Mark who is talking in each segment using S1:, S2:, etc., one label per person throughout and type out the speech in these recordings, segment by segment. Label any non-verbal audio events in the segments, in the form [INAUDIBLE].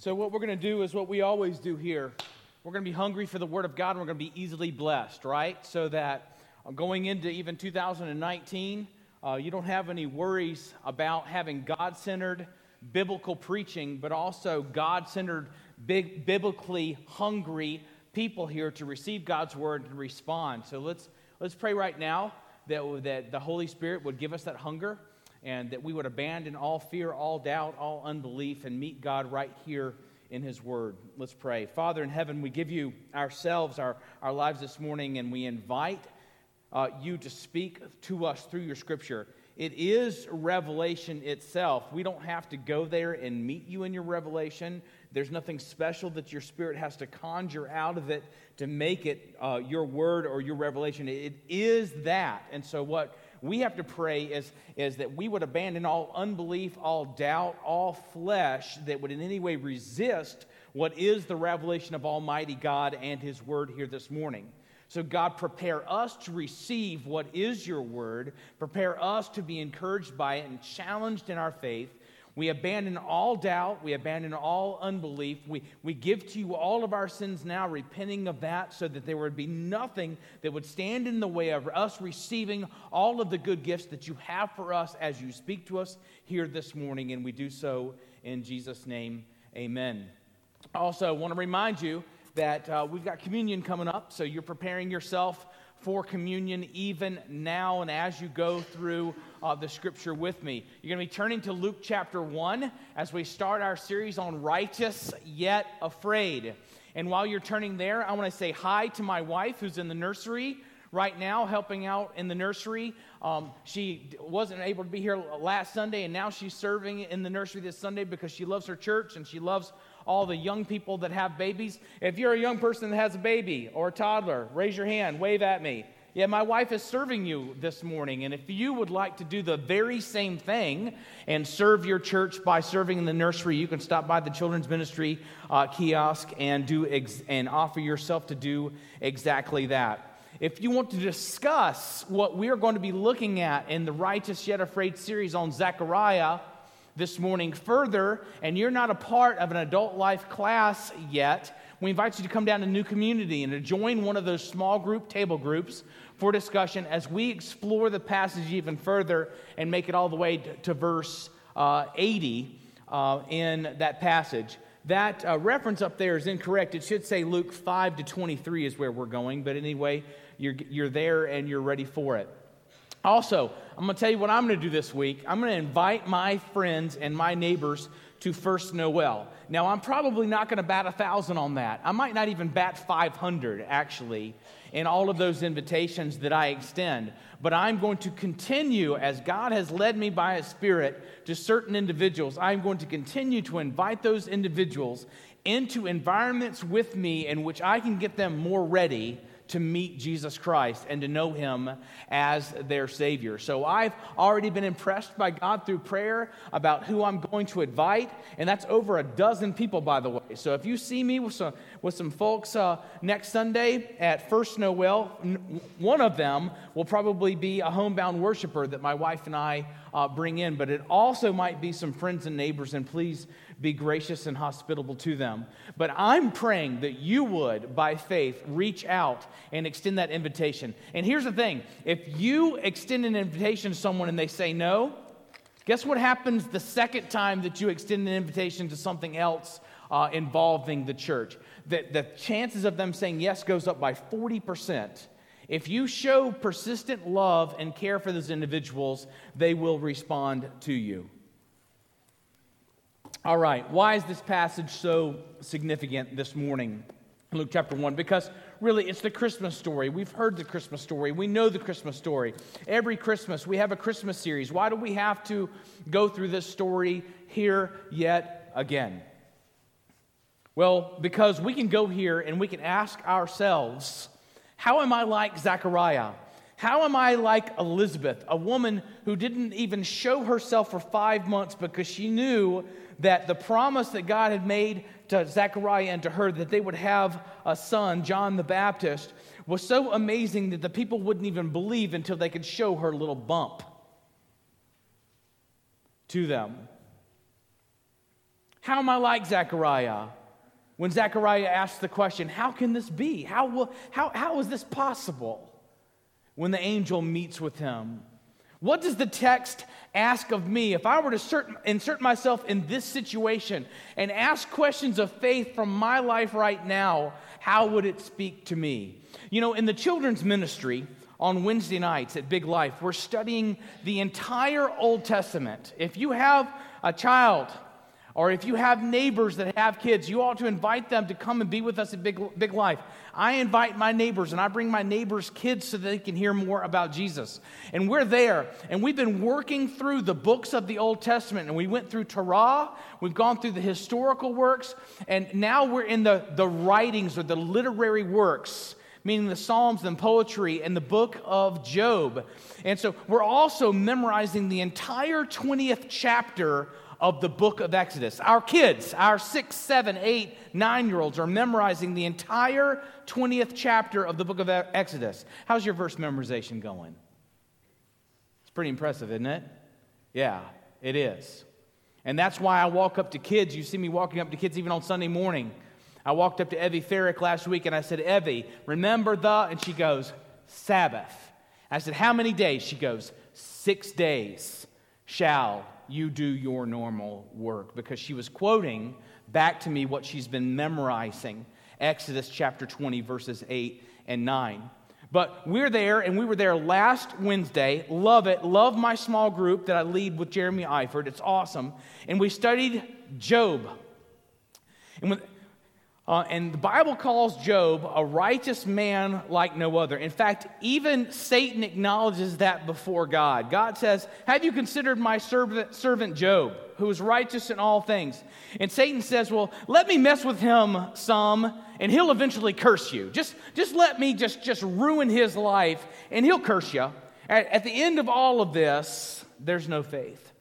S1: So, what we're going to do is what we always do here. We're going to be hungry for the Word of God and we're going to be easily blessed, right? So that uh, going into even 2019, uh, you don't have any worries about having God centered biblical preaching, but also God centered, biblically hungry people here to receive God's Word and respond. So, let's, let's pray right now that, that the Holy Spirit would give us that hunger and that we would abandon all fear, all doubt, all unbelief, and meet God right here in His Word. Let's pray. Father in heaven, we give you ourselves, our, our lives this morning, and we invite uh, you to speak to us through your Scripture. It is revelation itself. We don't have to go there and meet you in your revelation. There's nothing special that your spirit has to conjure out of it to make it uh, your word or your revelation. It is that. And so, what we have to pray is, is that we would abandon all unbelief, all doubt, all flesh that would in any way resist what is the revelation of Almighty God and His Word here this morning. So, God, prepare us to receive what is your word. Prepare us to be encouraged by it and challenged in our faith. We abandon all doubt. We abandon all unbelief. We, we give to you all of our sins now, repenting of that, so that there would be nothing that would stand in the way of us receiving all of the good gifts that you have for us as you speak to us here this morning. And we do so in Jesus' name. Amen. Also, I want to remind you that uh, we've got communion coming up, so you're preparing yourself for communion even now and as you go through uh, the scripture with me. You're going to be turning to Luke chapter 1 as we start our series on righteous yet afraid. And while you're turning there, I want to say hi to my wife who's in the nursery right now, helping out in the nursery. Um, she wasn't able to be here last Sunday, and now she's serving in the nursery this Sunday because she loves her church and she loves all the young people that have babies. If you're a young person that has a baby or a toddler, raise your hand, wave at me. Yeah, my wife is serving you this morning. And if you would like to do the very same thing and serve your church by serving in the nursery, you can stop by the children's ministry uh, kiosk and, do ex- and offer yourself to do exactly that. If you want to discuss what we are going to be looking at in the Righteous Yet Afraid series on Zechariah, this morning further, and you're not a part of an adult life class yet, we invite you to come down to New Community and to join one of those small group table groups for discussion as we explore the passage even further and make it all the way to, to verse uh, 80 uh, in that passage. That uh, reference up there is incorrect. It should say Luke 5 to 23 is where we're going, but anyway, you're, you're there and you're ready for it. Also, I'm going to tell you what I'm going to do this week. I'm going to invite my friends and my neighbors to First Noel. Now, I'm probably not going to bat a thousand on that. I might not even bat 500, actually, in all of those invitations that I extend. But I'm going to continue, as God has led me by His Spirit to certain individuals, I'm going to continue to invite those individuals into environments with me in which I can get them more ready to meet Jesus Christ and to know him as their Savior. So I've already been impressed by God through prayer about who I'm going to invite, and that's over a dozen people, by the way. So if you see me with some, with some folks uh, next Sunday at First Noel, one of them will probably be a homebound worshiper that my wife and I uh, bring in, but it also might be some friends and neighbors, and please be gracious and hospitable to them. But I'm praying that you would, by faith, reach out and extend that invitation. And here's the thing if you extend an invitation to someone and they say no, guess what happens the second time that you extend an invitation to something else uh, involving the church? The, the chances of them saying yes goes up by 40%. If you show persistent love and care for those individuals, they will respond to you. All right, why is this passage so significant this morning? Luke chapter 1 because really it's the Christmas story. We've heard the Christmas story. We know the Christmas story. Every Christmas we have a Christmas series. Why do we have to go through this story here yet again? Well, because we can go here and we can ask ourselves, how am I like Zechariah? How am I like Elizabeth, a woman who didn't even show herself for five months because she knew that the promise that God had made to Zechariah and to her that they would have a son, John the Baptist, was so amazing that the people wouldn't even believe until they could show her little bump to them. How am I like Zechariah? When Zechariah asks the question, How can this be? How, will, how, how is this possible? When the angel meets with him. What does the text ask of me if I were to cert- insert myself in this situation and ask questions of faith from my life right now? How would it speak to me? You know, in the children's ministry, on Wednesday nights at Big Life. We're studying the entire Old Testament. If you have a child, or if you have neighbors that have kids, you ought to invite them to come and be with us at Big, Big Life. I invite my neighbors and I bring my neighbors' kids so they can hear more about Jesus. And we're there, and we've been working through the books of the Old Testament. And we went through Torah, we've gone through the historical works, and now we're in the, the writings or the literary works meaning the Psalms and poetry, and the book of Job. And so we're also memorizing the entire 20th chapter of the book of Exodus. Our kids, our six, seven, eight, nine year olds, are memorizing the entire 20th chapter of the book of Exodus. How's your verse memorization going? It's pretty impressive, isn't it? Yeah, it is. And that's why I walk up to kids. You see me walking up to kids even on Sunday morning. I walked up to Evie Ferrick last week and I said, Evie, remember the? And she goes, Sabbath. I said, How many days? She goes, Six days shall you do your normal work. Because she was quoting back to me what she's been memorizing Exodus chapter 20, verses 8 and 9. But we're there, and we were there last Wednesday. Love it. Love my small group that I lead with Jeremy Eifert. It's awesome. And we studied Job. And when, uh, and the Bible calls Job a righteous man like no other. In fact, even Satan acknowledges that before God. God says, Have you considered my servant, servant Job, who is righteous in all things? And Satan says, Well, let me mess with him some, and he'll eventually curse you. Just, just let me just, just ruin his life, and he'll curse you. At, at the end of all of this, there's no faith.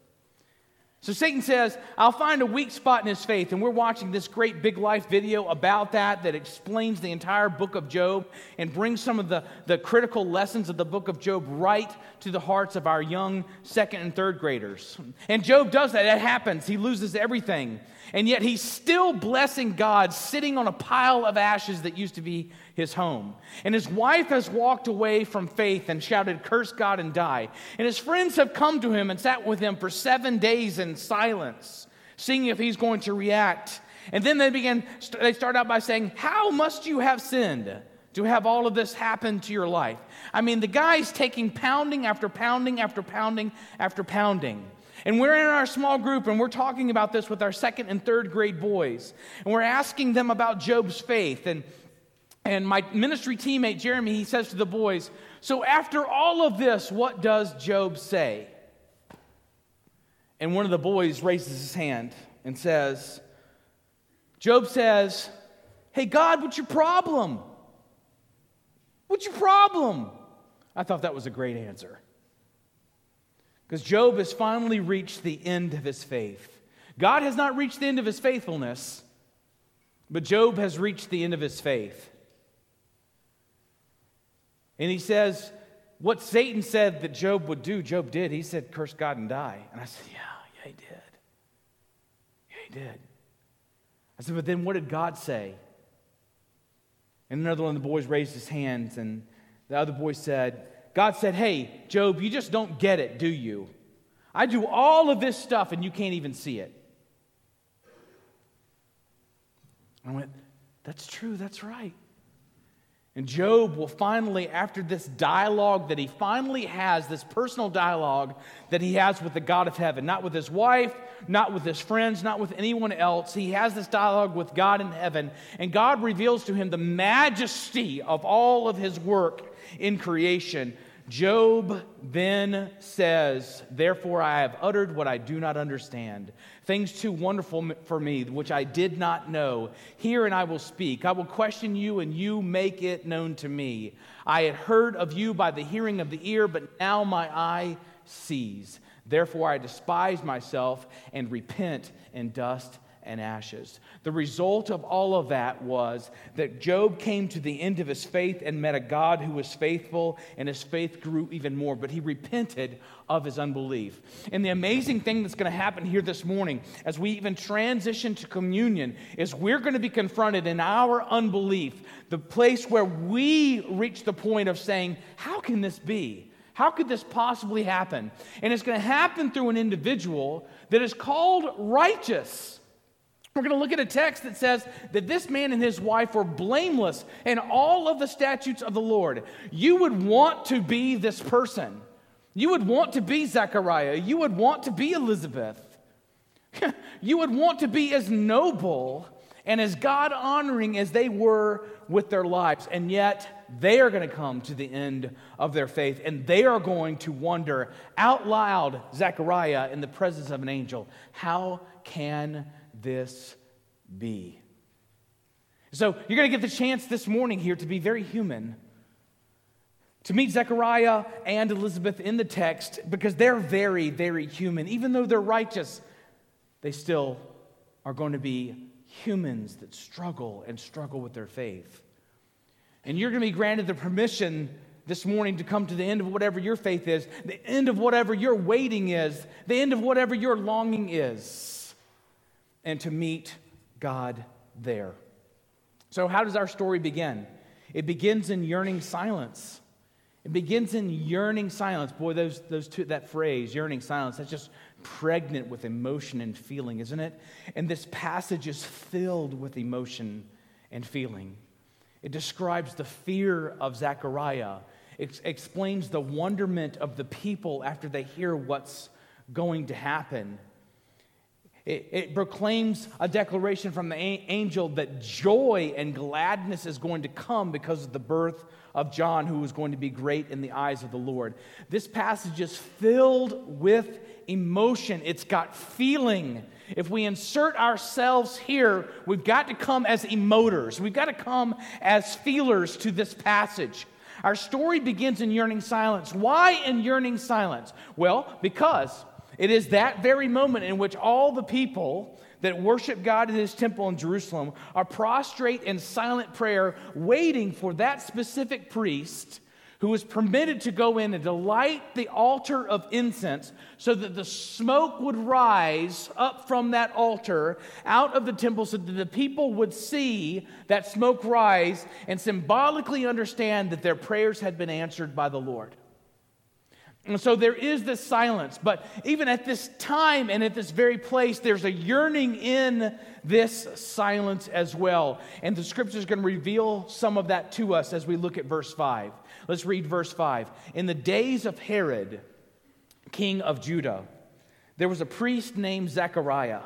S1: So Satan says, I'll find a weak spot in his faith. And we're watching this great big life video about that that explains the entire book of Job and brings some of the, the critical lessons of the book of Job right to the hearts of our young second and third graders. And Job does that. It happens. He loses everything. And yet he's still blessing God, sitting on a pile of ashes that used to be his home. And his wife has walked away from faith and shouted, Curse God and die. And his friends have come to him and sat with him for seven days in silence, seeing if he's going to react. And then they begin, they start out by saying, How must you have sinned? to have all of this happen to your life. I mean, the guy's taking pounding after pounding after pounding after pounding. And we're in our small group and we're talking about this with our second and third grade boys. And we're asking them about Job's faith. And, and my ministry teammate, Jeremy, he says to the boys, So after all of this, what does Job say? And one of the boys raises his hand and says, Job says, Hey, God, what's your problem? What's your problem? I thought that was a great answer. Because Job has finally reached the end of his faith. God has not reached the end of his faithfulness, but Job has reached the end of his faith. And he says, What Satan said that Job would do, Job did. He said, Curse God and die. And I said, Yeah, yeah, he did. Yeah, he did. I said, But then what did God say? And another one of the boys raised his hands, and the other boy said, God said, Hey, Job, you just don't get it, do you? I do all of this stuff and you can't even see it. I went, That's true, that's right. And Job will finally, after this dialogue that he finally has, this personal dialogue that he has with the God of heaven, not with his wife, not with his friends, not with anyone else, he has this dialogue with God in heaven. And God reveals to him the majesty of all of his work in creation. Job then says, Therefore I have uttered what I do not understand, things too wonderful for me, which I did not know. Hear and I will speak. I will question you, and you make it known to me. I had heard of you by the hearing of the ear, but now my eye sees. Therefore I despise myself and repent in dust and ashes. The result of all of that was that Job came to the end of his faith and met a God who was faithful, and his faith grew even more. But he repented of his unbelief. And the amazing thing that's going to happen here this morning, as we even transition to communion, is we're going to be confronted in our unbelief, the place where we reach the point of saying, How can this be? How could this possibly happen? And it's going to happen through an individual that is called righteous. We're going to look at a text that says that this man and his wife were blameless in all of the statutes of the Lord. You would want to be this person. You would want to be Zechariah. You would want to be Elizabeth. [LAUGHS] you would want to be as noble and as God honoring as they were with their lives. And yet, they are going to come to the end of their faith and they are going to wonder out loud, Zechariah, in the presence of an angel, how can this be? So, you're going to get the chance this morning here to be very human to meet Zechariah and Elizabeth in the text because they're very, very human. Even though they're righteous, they still are going to be humans that struggle and struggle with their faith. And you're going to be granted the permission this morning to come to the end of whatever your faith is, the end of whatever your waiting is, the end of whatever your longing is, and to meet God there. So, how does our story begin? It begins in yearning silence. It begins in yearning silence. Boy, those, those two, that phrase, yearning silence, that's just pregnant with emotion and feeling, isn't it? And this passage is filled with emotion and feeling. It describes the fear of Zechariah. It explains the wonderment of the people after they hear what's going to happen. It, it, proclaims a declaration from the angel that joy and gladness is going to come because of the birth of John, who was going to be great in the eyes of the Lord. This passage is filled with emotion, it's got feeling. If we insert ourselves here, we've got to come as emoters. We've got to come as feelers to this passage. Our story begins in yearning silence. Why in yearning silence? Well, because it is that very moment in which all the people that worship God in his temple in Jerusalem are prostrate in silent prayer, waiting for that specific priest who was permitted to go in and to light the altar of incense so that the smoke would rise up from that altar out of the temple so that the people would see that smoke rise and symbolically understand that their prayers had been answered by the Lord. And so there is this silence, but even at this time and at this very place, there's a yearning in this silence as well. And the scripture is going to reveal some of that to us as we look at verse 5. Let's read verse 5. In the days of Herod, king of Judah, there was a priest named Zechariah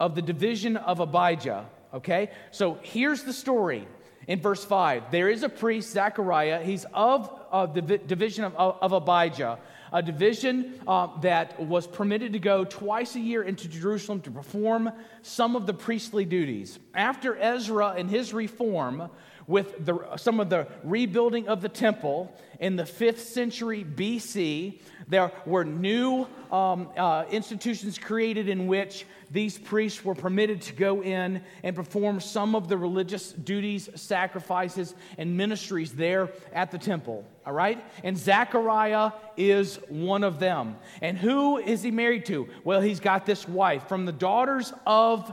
S1: of the division of Abijah. Okay? So here's the story in verse 5. There is a priest, Zechariah. He's of the division of, of, Abijah, a division uh, that was permitted to go twice a year into Jerusalem to perform some of the priestly duties. After Ezra and his reform, with the, some of the rebuilding of the temple in the 5th century BC. There were new um, uh, institutions created in which these priests were permitted to go in and perform some of the religious duties, sacrifices, and ministries there at the temple. All right? And Zechariah is one of them. And who is he married to? Well, he's got this wife from the daughters of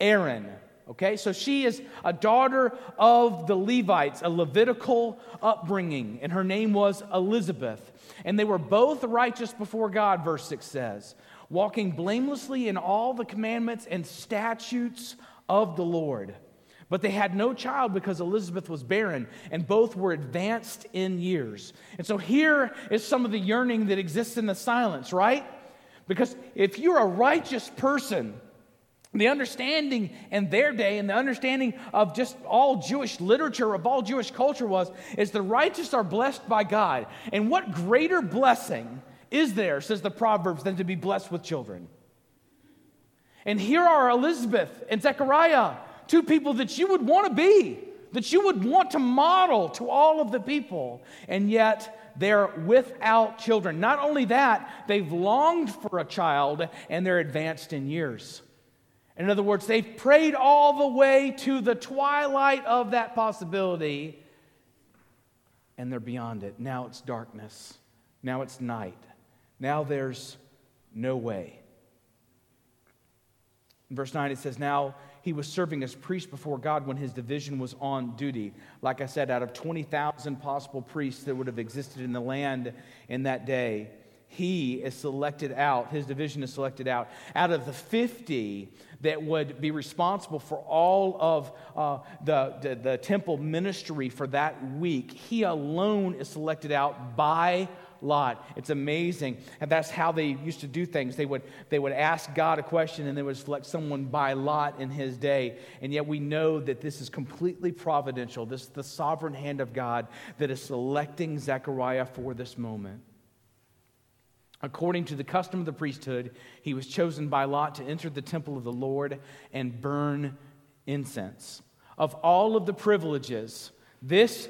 S1: Aaron. Okay, so she is a daughter of the Levites, a Levitical upbringing, and her name was Elizabeth. And they were both righteous before God, verse 6 says, walking blamelessly in all the commandments and statutes of the Lord. But they had no child because Elizabeth was barren, and both were advanced in years. And so here is some of the yearning that exists in the silence, right? Because if you're a righteous person, the understanding in their day and the understanding of just all Jewish literature, of all Jewish culture was, is the righteous are blessed by God. And what greater blessing is there, says the Proverbs, than to be blessed with children? And here are Elizabeth and Zechariah, two people that you would want to be, that you would want to model to all of the people. And yet, they're without children. Not only that, they've longed for a child and they're advanced in years. In other words, they've prayed all the way to the twilight of that possibility, and they're beyond it. Now it's darkness. Now it's night. Now there's no way. In verse 9, it says, Now he was serving as priest before God when his division was on duty. Like I said, out of 20,000 possible priests that would have existed in the land in that day, he is selected out, his division is selected out. Out of the 50 that would be responsible for all of uh, the, the, the temple ministry for that week, he alone is selected out by Lot. It's amazing. And that's how they used to do things. They would, they would ask God a question and they would select someone by Lot in his day. And yet we know that this is completely providential. This is the sovereign hand of God that is selecting Zechariah for this moment. According to the custom of the priesthood, he was chosen by Lot to enter the temple of the Lord and burn incense. Of all of the privileges, this,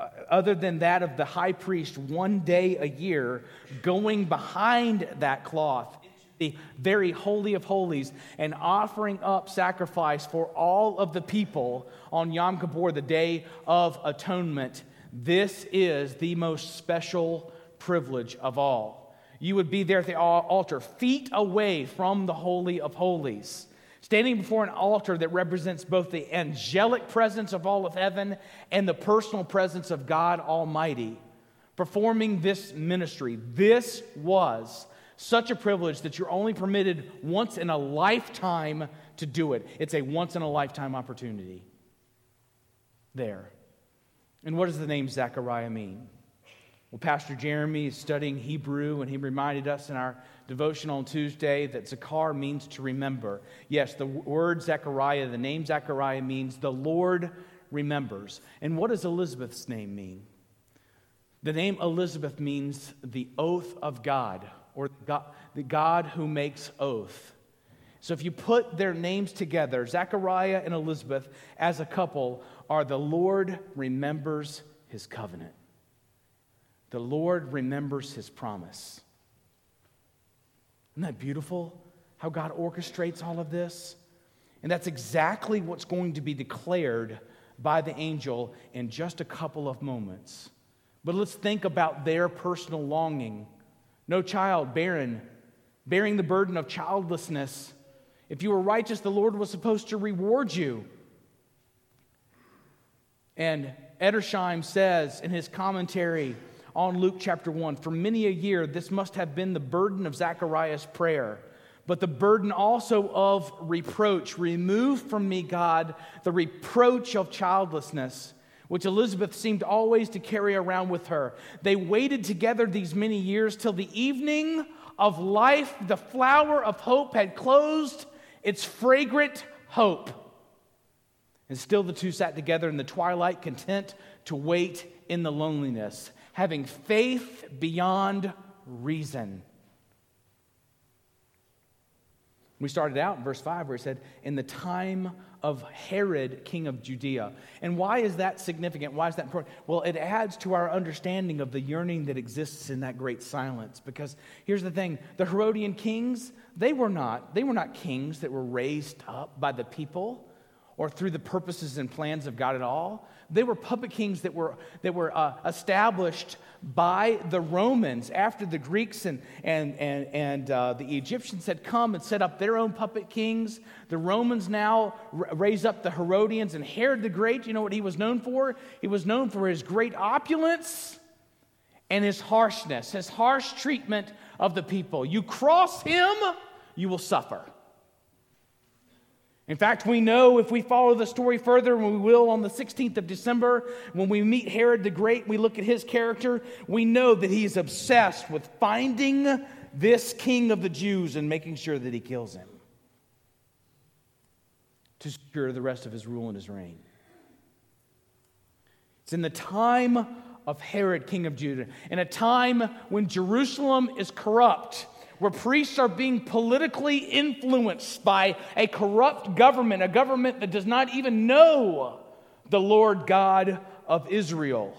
S1: uh, other than that of the high priest, one day a year, going behind that cloth, the very holy of holies, and offering up sacrifice for all of the people on Yom Kippur, the day of atonement. This is the most special privilege of all. You would be there at the altar, feet away from the Holy of Holies standing before an altar that represents both the angelic presence of all of heaven and the personal presence of God Almighty, performing this ministry. This was such a privilege that you're only permitted once in a lifetime to do it. It's a once in a lifetime opportunity. There. And what does the name Zechariah mean? Well, Pastor Jeremy is studying Hebrew, and he reminded us in our devotion on Tuesday that Zakar means to remember. Yes, the word Zechariah, the name Zechariah means the Lord remembers. And what does Elizabeth's name mean? The name Elizabeth means the oath of God, or God, the God who makes oath. So if you put their names together, Zechariah and Elizabeth as a couple are the Lord remembers his covenant. The Lord remembers his promise. Isn't that beautiful? How God orchestrates all of this? And that's exactly what's going to be declared by the angel in just a couple of moments. But let's think about their personal longing. No child, barren, bearing the burden of childlessness. If you were righteous, the Lord was supposed to reward you. And Edersheim says in his commentary, on Luke chapter 1. For many a year, this must have been the burden of Zechariah's prayer, but the burden also of reproach. Remove from me, God, the reproach of childlessness, which Elizabeth seemed always to carry around with her. They waited together these many years till the evening of life, the flower of hope had closed its fragrant hope. And still the two sat together in the twilight, content to wait in the loneliness having faith beyond reason. We started out in verse 5 where it said, In the time of Herod, king of Judea. And why is that significant? Why is that important? Well, it adds to our understanding of the yearning that exists in that great silence. Because here's the thing the Herodian kings, they were not, they were not kings that were raised up by the people or through the purposes and plans of God at all. They were puppet kings that were, that were uh, established by the Romans after the Greeks and, and, and, and uh, the Egyptians had come and set up their own puppet kings. The Romans now r- raise up the Herodians and Herod the Great. You know what he was known for? He was known for his great opulence and his harshness, his harsh treatment of the people. You cross him, you will suffer. In fact, we know if we follow the story further, and we will on the 16th of December, when we meet Herod the Great, we look at his character, we know that he is obsessed with finding this king of the Jews and making sure that he kills him to secure the rest of his rule and his reign. It's in the time of Herod, king of Judah, in a time when Jerusalem is corrupt where priests are being politically influenced by a corrupt government, a government that does not even know the Lord God of Israel.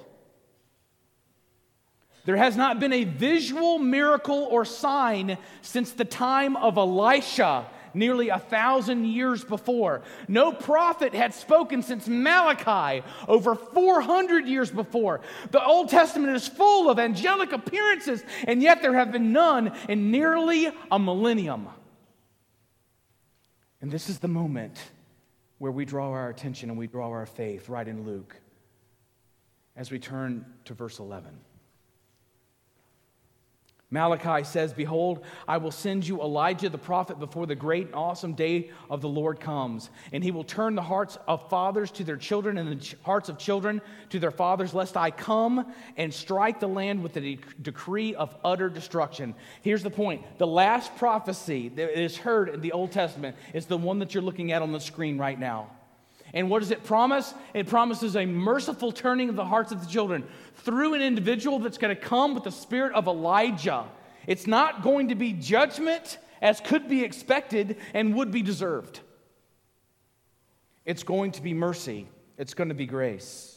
S1: There has not been a visual miracle or sign since the time of Elisha nearly a thousand years before. No prophet had spoken since Malachi, over 400 years before. The Old Testament is full of angelic appearances, and yet there have been none in nearly a millennium. And this is the moment where we draw our attention and we draw our faith, right in Luke, as we turn to verse 11. Malachi says, Behold, I will send you Elijah the prophet before the great and awesome day of the Lord comes. And he will turn the hearts of fathers to their children and the hearts of children to their fathers, lest I come and strike the land with a de- decree of utter destruction. Here's the point the last prophecy that is heard in the Old Testament is the one that you're looking at on the screen right now. And what does it promise? It promises a merciful turning of the hearts of the children through an individual that's going to come with the spirit of Elijah. It's not going to be judgment as could be expected and would be deserved. It's going to be mercy, it's going to be grace.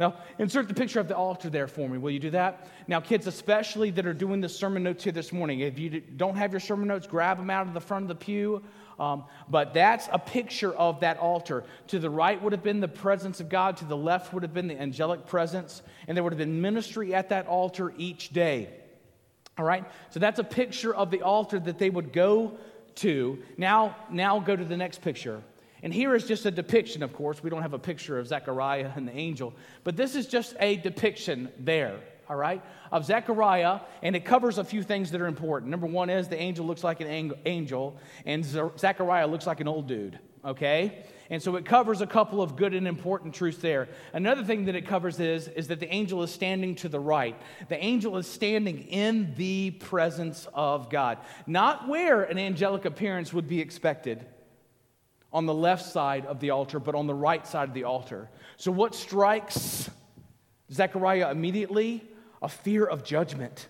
S1: Now, insert the picture of the altar there for me. Will you do that? Now, kids, especially that are doing the sermon notes here this morning, if you don't have your sermon notes, grab them out of the front of the pew. Um, but that's a picture of that altar. To the right would have been the presence of God, to the left would have been the angelic presence, and there would have been ministry at that altar each day. All right? So that's a picture of the altar that they would go to. Now, now go to the next picture. And here is just a depiction, of course. We don't have a picture of Zechariah and the angel, but this is just a depiction there all right, of Zechariah, and it covers a few things that are important. Number one is the angel looks like an angel, and Zechariah looks like an old dude, okay? And so it covers a couple of good and important truths there. Another thing that it covers is, is that the angel is standing to the right. The angel is standing in the presence of God, not where an angelic appearance would be expected on the left side of the altar, but on the right side of the altar. So, what strikes Zechariah immediately? A fear of judgment.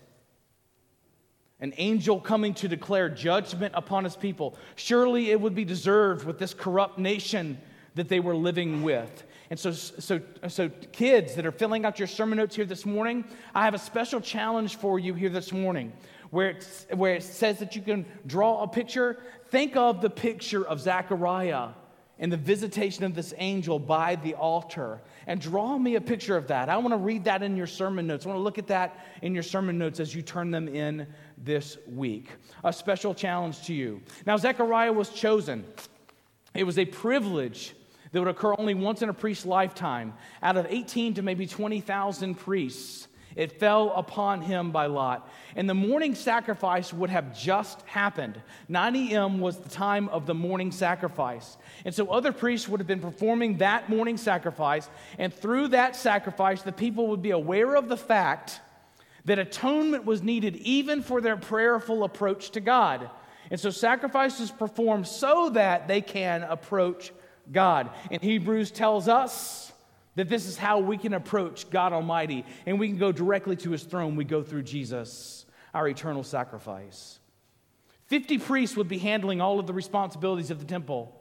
S1: An angel coming to declare judgment upon his people. Surely it would be deserved with this corrupt nation that they were living with. And so, so, so, kids that are filling out your sermon notes here this morning, I have a special challenge for you here this morning where, it's, where it says that you can draw a picture. Think of the picture of Zechariah and the visitation of this angel by the altar. And draw me a picture of that. I want to read that in your sermon notes. I want to look at that in your sermon notes as you turn them in this week. A special challenge to you. Now, Zechariah was chosen, it was a privilege that would occur only once in a priest's lifetime. Out of 18 to maybe 20,000 priests, it fell upon him by lot. And the morning sacrifice would have just happened. 9 a.m. was the time of the morning sacrifice. And so other priests would have been performing that morning sacrifice. And through that sacrifice, the people would be aware of the fact that atonement was needed even for their prayerful approach to God. And so sacrifices performed so that they can approach God. And Hebrews tells us that this is how we can approach God Almighty and we can go directly to his throne. We go through Jesus, our eternal sacrifice. 50 priests would be handling all of the responsibilities of the temple,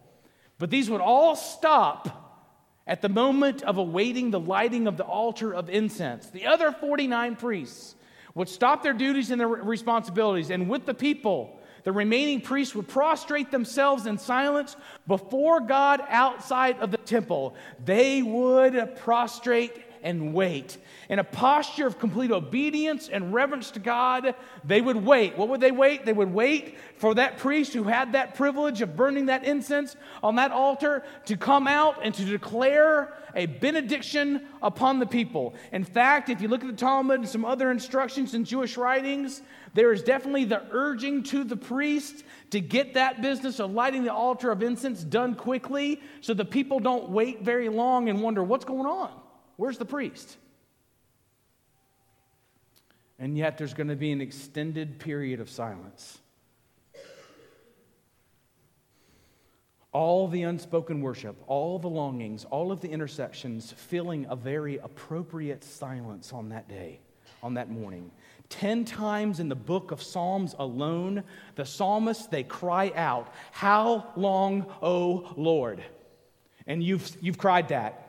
S1: but these would all stop at the moment of awaiting the lighting of the altar of incense. The other 49 priests would stop their duties and their responsibilities, and with the people, the remaining priests would prostrate themselves in silence before God outside of the temple. They would prostrate and wait. In a posture of complete obedience and reverence to God, they would wait. What would they wait? They would wait for that priest who had that privilege of burning that incense on that altar to come out and to declare a benediction upon the people. In fact, if you look at the Talmud and some other instructions in Jewish writings, there is definitely the urging to the priest to get that business of lighting the altar of incense done quickly so the people don't wait very long and wonder what's going on. Where's the priest? And yet there's going to be an extended period of silence. All the unspoken worship, all the longings, all of the intersections filling a very appropriate silence on that day, on that morning. Ten times in the book of Psalms alone, the psalmists, they cry out, How long, O Lord? And you've, you've cried that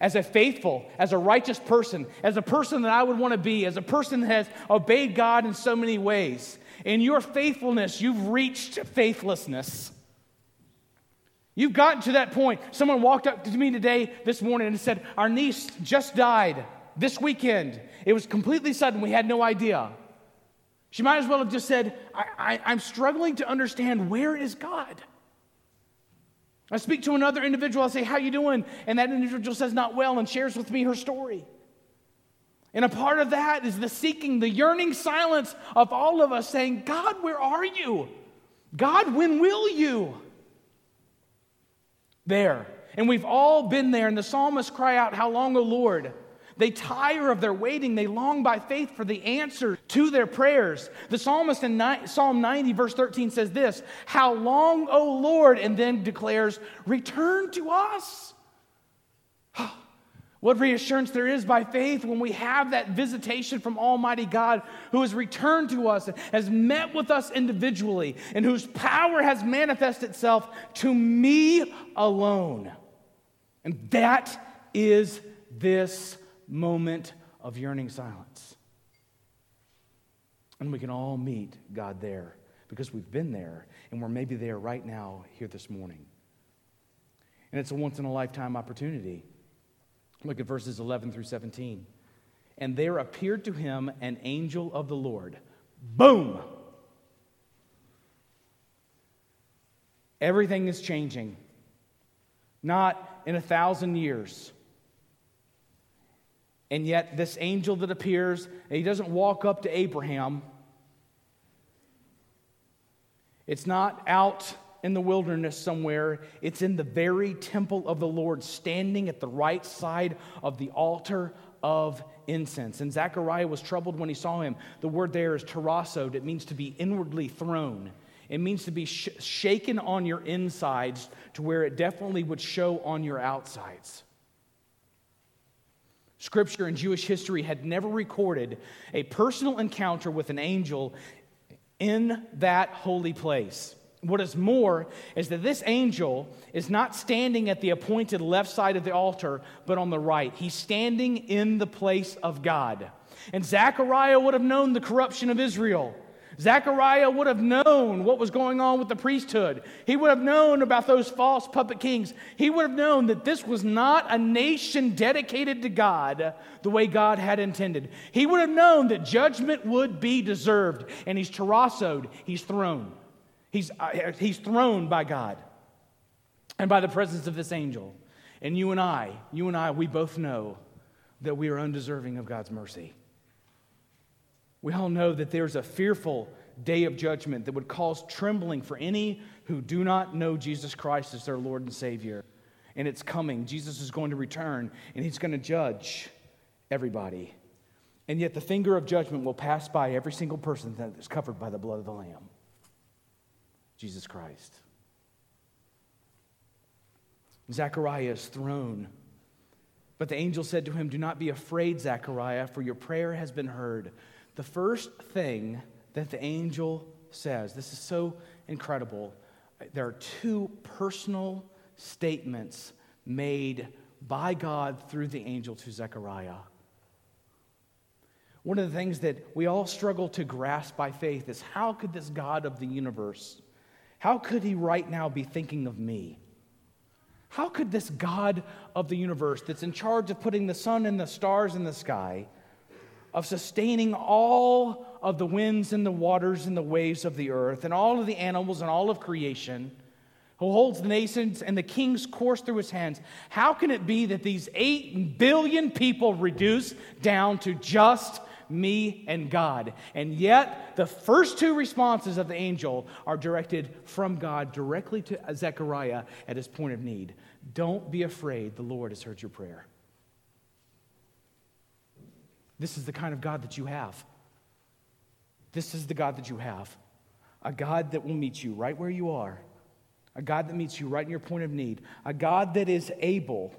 S1: as a faithful, as a righteous person, as a person that I would want to be, as a person that has obeyed God in so many ways. In your faithfulness, you've reached faithlessness. You've gotten to that point. Someone walked up to me today, this morning, and said, Our niece just died this weekend. It was completely sudden. We had no idea. She might as well have just said, I, am struggling to understand where is God? I speak to another individual, I say, How you doing? And that individual says, Not well, and shares with me her story. And a part of that is the seeking, the yearning silence of all of us saying, God, where are you? God, when will you? There. And we've all been there, and the psalmists cry out, How long, O Lord? They tire of their waiting. They long by faith for the answer to their prayers. The psalmist in Psalm 90, verse 13 says this How long, O Lord? And then declares, Return to us. [SIGHS] What reassurance there is by faith when we have that visitation from Almighty God who has returned to us, has met with us individually, and whose power has manifested itself to me alone. And that is this moment of yearning silence. And we can all meet God there because we've been there and we're maybe there right now here this morning. And it's a once in a lifetime opportunity. Look at verses 11 through 17. And there appeared to him an angel of the Lord. Boom! Everything is changing. Not in a thousand years. And yet, this angel that appears, he doesn't walk up to Abraham. It's not out in the wilderness somewhere. It's in the very temple of the Lord, standing at the right side of the altar of incense. And Zechariah was troubled when he saw him. The word there is terrassoed, it means to be inwardly thrown. It means to be sh- shaken on your insides to where it definitely would show on your outsides. Scripture and Jewish history had never recorded a personal encounter with an angel in that holy place. What is more is that this angel is not standing at the appointed left side of the altar, but on the right. He's standing in the place of God. And Zechariah would have known the corruption of Israel. Zechariah would have known what was going on with the priesthood. He would have known about those false puppet kings. He would have known that this was not a nation dedicated to God the way God had intended. He would have known that judgment would be deserved. And he's terrassoed, he's thrown. He's, uh, he's thrown by God and by the presence of this angel. And you and I, you and I, we both know that we are undeserving of God's mercy. We all know that there's a fearful day of judgment that would cause trembling for any who do not know Jesus Christ as their Lord and Savior. And it's coming. Jesus is going to return and he's going to judge everybody. And yet the finger of judgment will pass by every single person that is covered by the blood of the Lamb. Jesus Christ. Zechariah's thrown. But the angel said to him, Do not be afraid, Zechariah, for your prayer has been heard. The first thing that the angel says, this is so incredible. There are two personal statements made by God through the angel to Zechariah. One of the things that we all struggle to grasp by faith is how could this God of the universe how could he right now be thinking of me? How could this God of the universe, that's in charge of putting the sun and the stars in the sky, of sustaining all of the winds and the waters and the waves of the earth, and all of the animals and all of creation, who holds the nations and the king's course through his hands, how can it be that these 8 billion people reduce down to just me, and God. And yet, the first two responses of the angel are directed from God directly to Zechariah at his point of need. Don't be afraid, the Lord has heard your prayer. This is the kind of God that you have. This is the God that you have. A God that will meet you right where you are. A God that meets you right in your point of need. A God that is able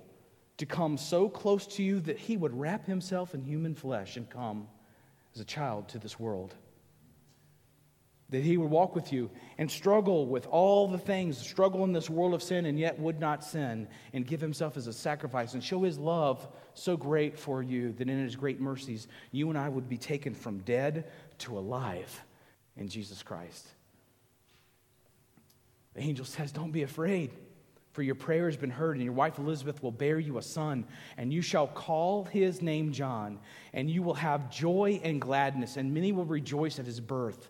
S1: to come so close to you that he would wrap himself in human flesh and come as a child to this world. That he would walk with you and struggle with all the things, struggle in this world of sin, and yet would not sin, and give himself as a sacrifice and show his love so great for you that in his great mercies, you and I would be taken from dead to alive in Jesus Christ. The angel says, Don't be afraid, for your prayer has been heard, and your wife Elizabeth will bear you a son, and you shall call his name John, and you will have joy and gladness, and many will rejoice at his birth.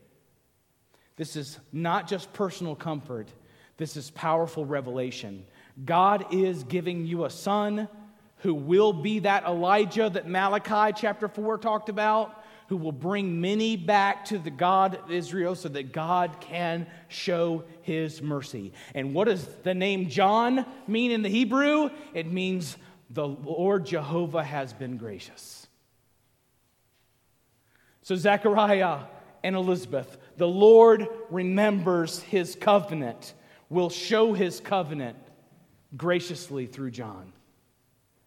S1: This is not just personal comfort, this is powerful revelation. God is giving you a son who will be that Elijah that Malachi chapter 4 talked about, who will bring many back to the God of Israel so that God can show his mercy. And what does the name John mean in the Hebrew? It means the Lord Jehovah has been gracious. So, Zechariah and Elizabeth. The Lord remembers his covenant, will show his covenant graciously through John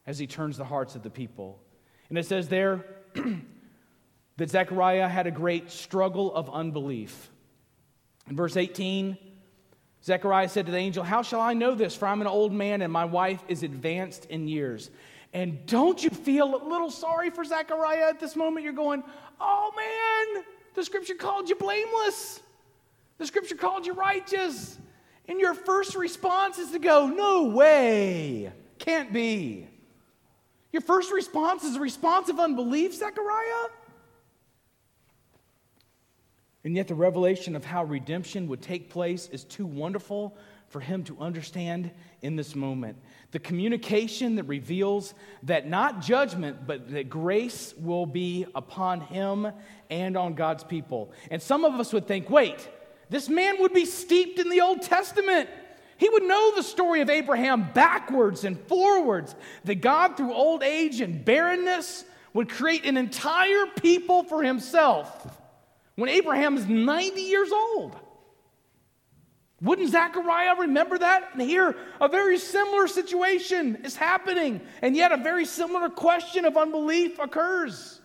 S1: as he turns the hearts of the people. And it says there [CLEARS THROAT] that Zechariah had a great struggle of unbelief. In verse 18, Zechariah said to the angel, How shall I know this? For I'm an old man and my wife is advanced in years. And don't you feel a little sorry for Zechariah at this moment? You're going, Oh man, the scripture called you blameless. The scripture called you righteous. And your first response is to go, No way. Can't be. Your first response is a response of unbelief, Zechariah? And yet, the revelation of how redemption would take place is too wonderful for him to understand in this moment. The communication that reveals that not judgment, but that grace will be upon him and on God's people. And some of us would think, wait, this man would be steeped in the Old Testament. He would know the story of Abraham backwards and forwards, that God, through old age and barrenness, would create an entire people for himself when Abraham is 90 years old. Wouldn't Zechariah remember that? And here, a very similar situation is happening, and yet a very similar question of unbelief occurs.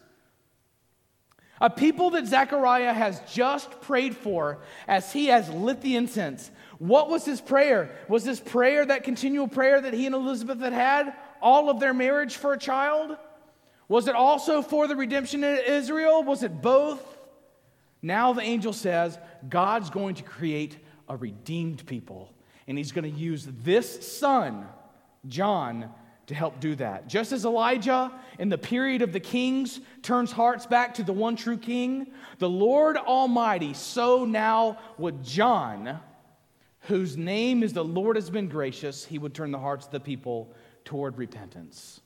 S1: A people that Zechariah has just prayed for as he has lit the incense. What was his prayer? Was this prayer that continual prayer that he and Elizabeth had had? All of their marriage for a child? Was it also for the redemption of Israel? Was it both? Now the angel says God's going to create a redeemed people. And he's going to use this son, John, to help do that. Just as Elijah in the period of the kings turns hearts back to the one true king, the Lord Almighty, so now would John, whose name is the Lord has been gracious, he would turn the hearts of the people toward repentance.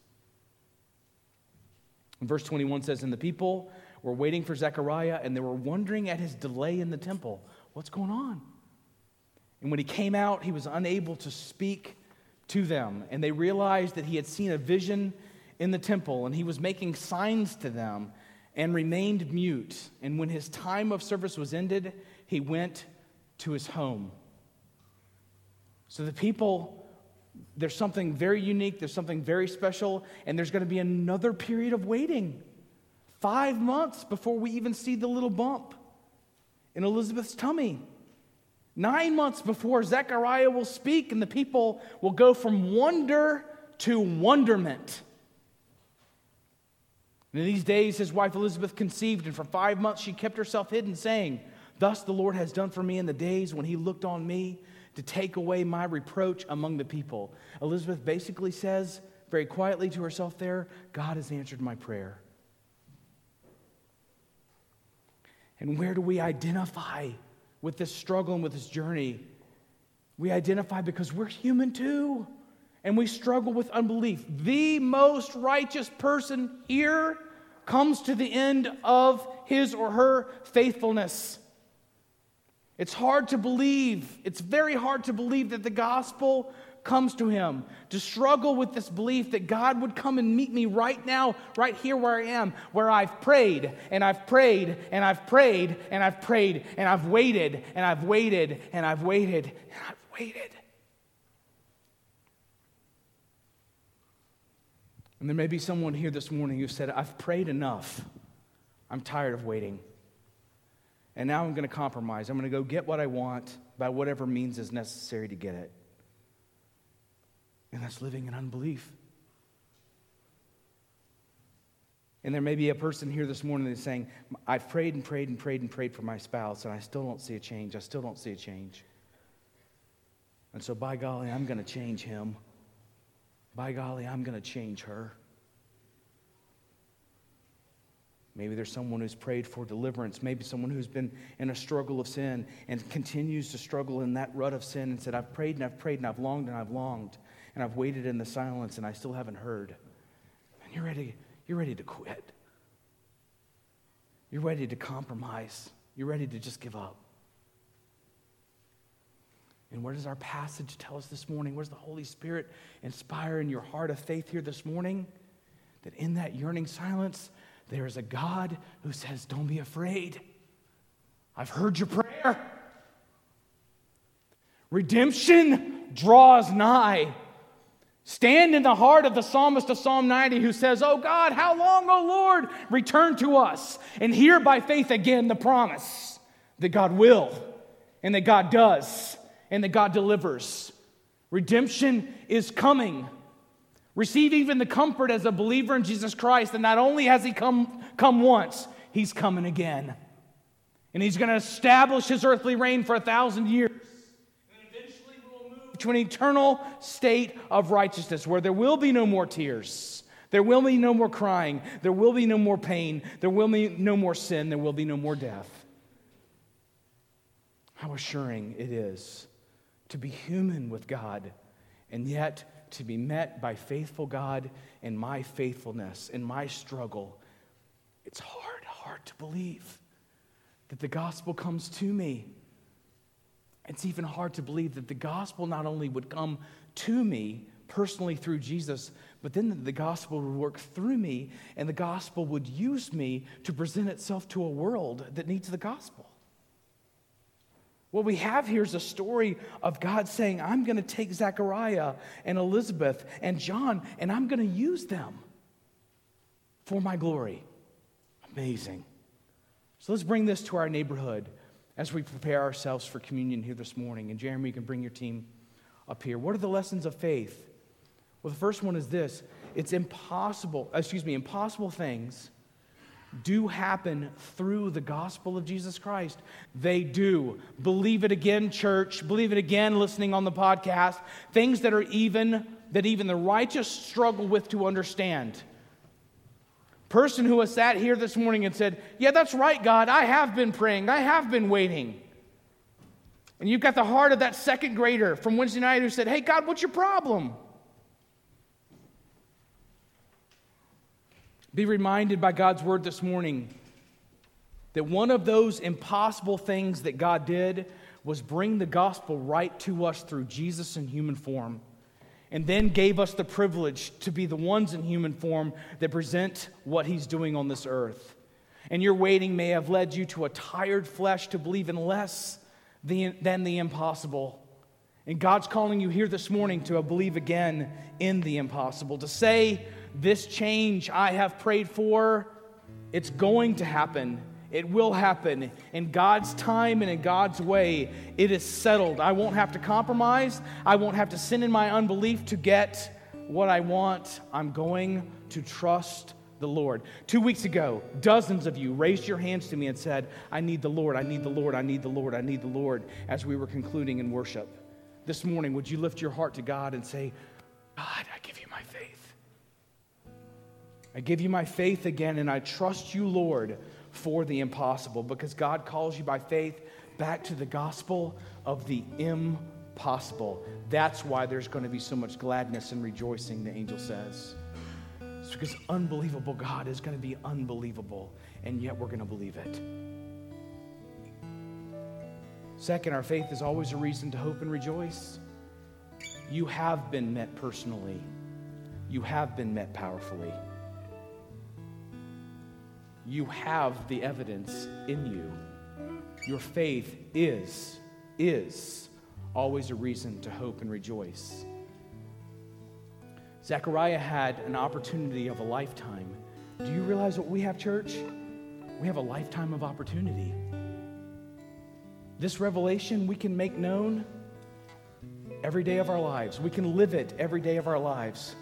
S1: verse 21 says, And the people were waiting for Zechariah and they were wondering at his delay in the temple. What's going on? And when he came out, he was unable to speak to them. And they realized that he had seen a vision in the temple and he was making signs to them and remained mute. And when his time of service was ended, he went to his home. So the people, there's something very unique, there's something very special, and there's going to be another period of waiting. Five months before we even see the little bump in Elizabeth's tummy. Nine months before Zechariah will speak, and the people will go from wonder to wonderment. And in these days, his wife Elizabeth conceived, and for five months she kept herself hidden, saying, Thus the Lord has done for me in the days when he looked on me to take away my reproach among the people. Elizabeth basically says, very quietly to herself there, God has answered my prayer. And where do we identify with this struggle and with this journey, we identify because we're human too. And we struggle with unbelief. The most righteous person here comes to the end of his or her faithfulness. It's hard to believe, it's very hard to believe that the gospel comes to him, to struggle with this belief that God would come and meet me right now, right here where I am, where I've prayed and I've prayed and I've prayed and I've prayed and I've waited and I've waited and I've waited and I've waited. And there may be someone here this morning who said, I've prayed enough. I'm tired of waiting. And now I'm going to compromise. I'm going to go get what I want by whatever means is necessary to get it. And that's living in unbelief. And there may be a person here this morning that's saying, I've prayed and prayed and prayed and prayed for my spouse, and I still don't see a change. I still don't see a change. And so, by golly, I'm going to change him. By golly, I'm going to change her. Maybe there's someone who's prayed for deliverance. Maybe someone who's been in a struggle of sin and continues to struggle in that rut of sin and said, I've prayed and I've prayed and I've longed and I've longed and I've waited in the silence and I still haven't heard. And you're ready, you're ready to quit. You're ready to compromise. You're ready to just give up. And what does our passage tell us this morning? What does the Holy Spirit inspire in your heart of faith here this morning? That in that yearning silence, there is a God who says, Don't be afraid. I've heard your prayer. Redemption draws nigh. Stand in the heart of the psalmist of Psalm 90 who says, Oh God, how long, O Lord? Return to us. And hear by faith again the promise that God will, and that God does, and that God delivers. Redemption is coming. Receive even the comfort as a believer in Jesus Christ that not only has He come, come once, He's coming again. And He's going to establish His earthly reign for a thousand years to an eternal state of righteousness where there will be no more tears. There will be no more crying. There will be no more pain. There will be no more sin. There will be no more death. How assuring it is to be human with God and yet to be met by faithful God in my faithfulness, in my struggle. It's hard, hard to believe that the gospel comes to me it's even hard to believe that the gospel not only would come to me personally through Jesus, but then the gospel would work through me and the gospel would use me to present itself to a world that needs the gospel. What we have here is a story of God saying, I'm going to take Zechariah and Elizabeth and John and I'm going to use them for my glory. Amazing. So let's bring this to our neighborhood as we prepare ourselves for communion here this morning. And Jeremy, you can bring your team up here. What are the lessons of faith? Well, the first one is this it's impossible, excuse me, impossible things do happen through the gospel of Jesus Christ. They do. Believe it again, church. Believe it again, listening on the podcast. Things that are even, that even the righteous struggle with to understand person who has sat here this morning and said, Yeah, that's right, God. I have been praying, I have been waiting. And you've got the heart of that second grader from Wednesday night who said, Hey, God, what's your problem? Be reminded by God's word this morning that one of those impossible things that God did was bring the gospel right to us through Jesus in human form and then gave us the privilege to be the ones in human form that present what he's doing on this earth. And your waiting may have led you to a tired flesh to believe in less than the impossible. And God's calling you here this morning to believe again in the impossible, to say, This change I have prayed for, it's going to happen. It will happen in God's time and in God's way. It is settled. I won't have to compromise. I won't have to sin in my unbelief to get what I want. I'm going to trust the Lord. Two weeks ago, dozens of you raised your hands to me and said, I need the Lord, I need the Lord, I need the Lord, I need the Lord, as we were concluding in worship. This morning, would you lift your heart to God and say, God, I give you my faith. I give you my faith again, and I trust you, Lord, for the impossible because God calls you by faith back to the gospel of the impossible. That's why there's going to be so much gladness and rejoicing, the angel says. It's because unbelievable God is going to be unbelievable, and yet we're going to believe it. Second, our faith is always a reason to hope and rejoice. You have been met personally, you have been met powerfully. You have the evidence in you. Your faith is, is always a reason to hope and rejoice. Zechariah had an opportunity of a lifetime. Do you realize what we have, church? We have a lifetime of opportunity. This revelation we can make known every day of our lives. We can live it every day of our lives.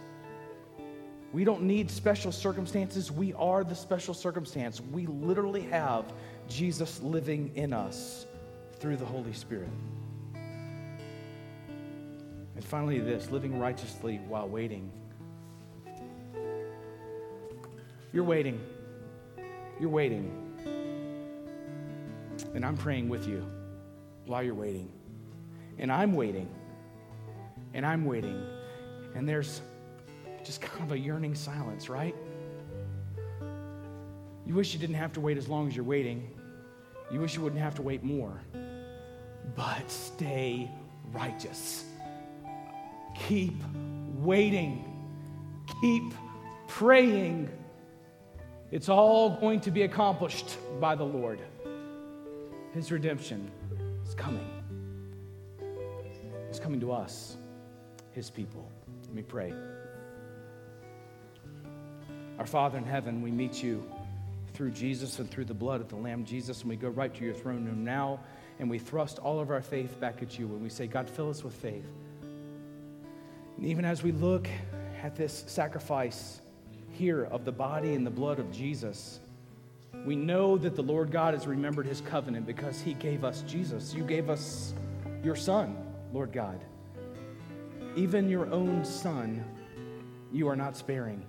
S1: We don't need special circumstances. We are the special circumstance. We literally have Jesus living in us through the Holy Spirit. And finally, this living righteously while waiting. You're waiting. You're waiting. And I'm praying with you while you're waiting. And I'm waiting. And I'm waiting. And there's just kind of a yearning silence, right? You wish you didn't have to wait as long as you're waiting. You wish you wouldn't have to wait more. But stay righteous. Keep waiting. Keep praying. It's all going to be accomplished by the Lord. His redemption is coming. It's coming to us, His people. Let me pray. Our Father in heaven, we meet you through Jesus and through the blood of the Lamb Jesus, and we go right to your throne room now, and we thrust all of our faith back at you, and we say, God, fill us with faith. And even as we look at this sacrifice here of the body and the blood of Jesus, we know that the Lord God has remembered his covenant because he gave us Jesus. You gave us your Son, Lord God. Even your own Son, you are not sparing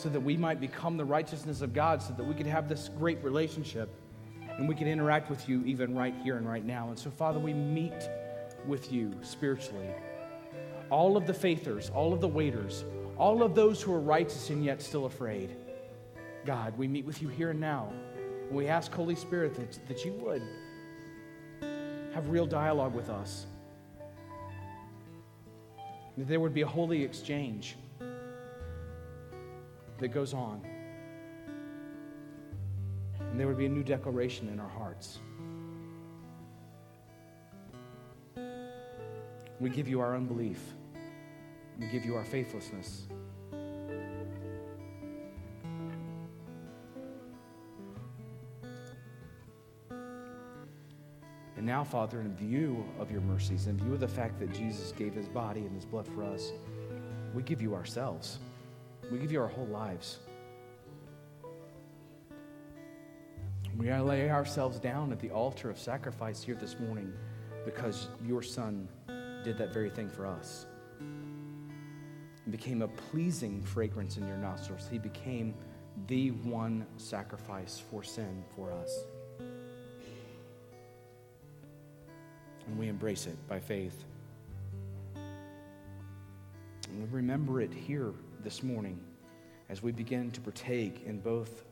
S1: so that we might become the righteousness of God, so that we could have this great relationship and we could interact with you even right here and right now. And so, Father, we meet with you spiritually. All of the faithers, all of the waiters, all of those who are righteous and yet still afraid. God, we meet with you here and now. And we ask, Holy Spirit, that, that you would have real dialogue with us. That there would be a holy exchange that goes on. And there would be a new declaration in our hearts. We give you our unbelief. We give you our faithlessness. And now, Father, in view of your mercies, in view of the fact that Jesus gave his body and his blood for us, we give you ourselves. We give you our whole lives. We lay ourselves down at the altar of sacrifice here this morning because your Son did that very thing for us. He became a pleasing fragrance in your nostrils. He became the one sacrifice for sin for us. And we embrace it by faith. And we remember it here this morning as we begin to partake in both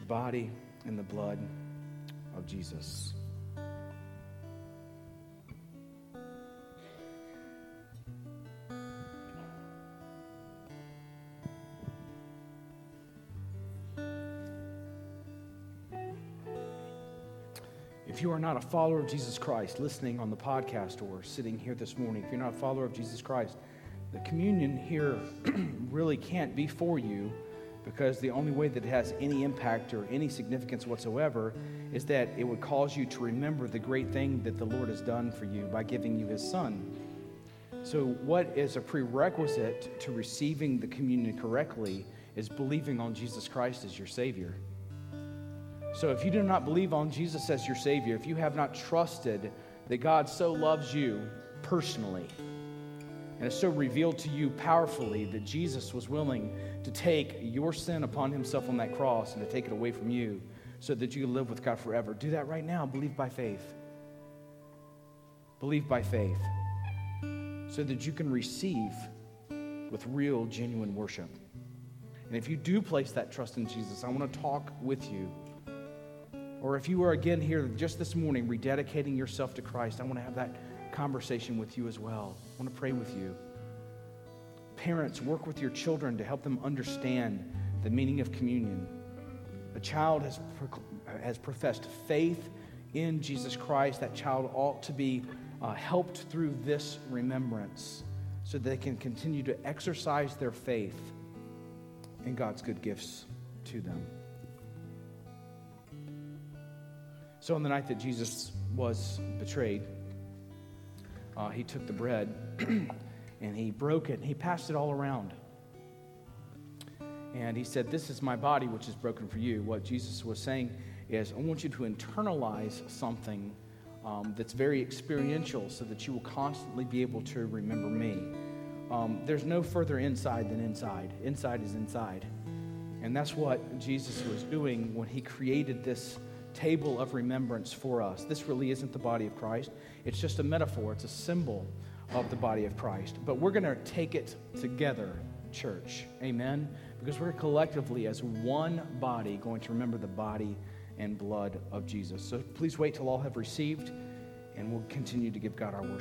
S1: the body and the blood of Jesus. If you are not a follower of Jesus Christ, listening on the podcast or sitting here this morning, if you're not a follower of Jesus Christ, the communion here [CLEARS THROAT] really can't be for you because the only way that it has any impact or any significance whatsoever is that it would cause you to remember the great thing that the Lord has done for you by giving you his son. So, what is a prerequisite to receiving the communion correctly is believing on Jesus Christ as your Savior. So, if you do not believe on Jesus as your Savior, if you have not trusted that God so loves you personally, and it's so revealed to you powerfully that Jesus was willing to take your sin upon himself on that cross and to take it away from you so that you live with God forever. Do that right now. Believe by faith. Believe by faith so that you can receive with real, genuine worship. And if you do place that trust in Jesus, I want to talk with you. Or if you are again here just this morning rededicating yourself to Christ, I want to have that conversation with you as well. I want to pray with you. Parents, work with your children to help them understand the meaning of communion. A child has, has professed faith in Jesus Christ. That child ought to be uh, helped through this remembrance so they can continue to exercise their faith in God's good gifts to them. So, on the night that Jesus was betrayed, uh, he took the bread [CLEARS THROAT] and he broke it and he passed it all around. And he said, This is my body, which is broken for you. What Jesus was saying is, I want you to internalize something um, that's very experiential so that you will constantly be able to remember me. Um, there's no further inside than inside. Inside is inside. And that's what Jesus was doing when he created this table of remembrance for us. This really isn't the body of Christ, it's just a metaphor, it's a symbol of the body of Christ. But we're going to take it together, church. Amen? Because we're collectively, as one body, going to remember the body and blood of Jesus. So please wait till all have received, and we'll continue to give God our worship.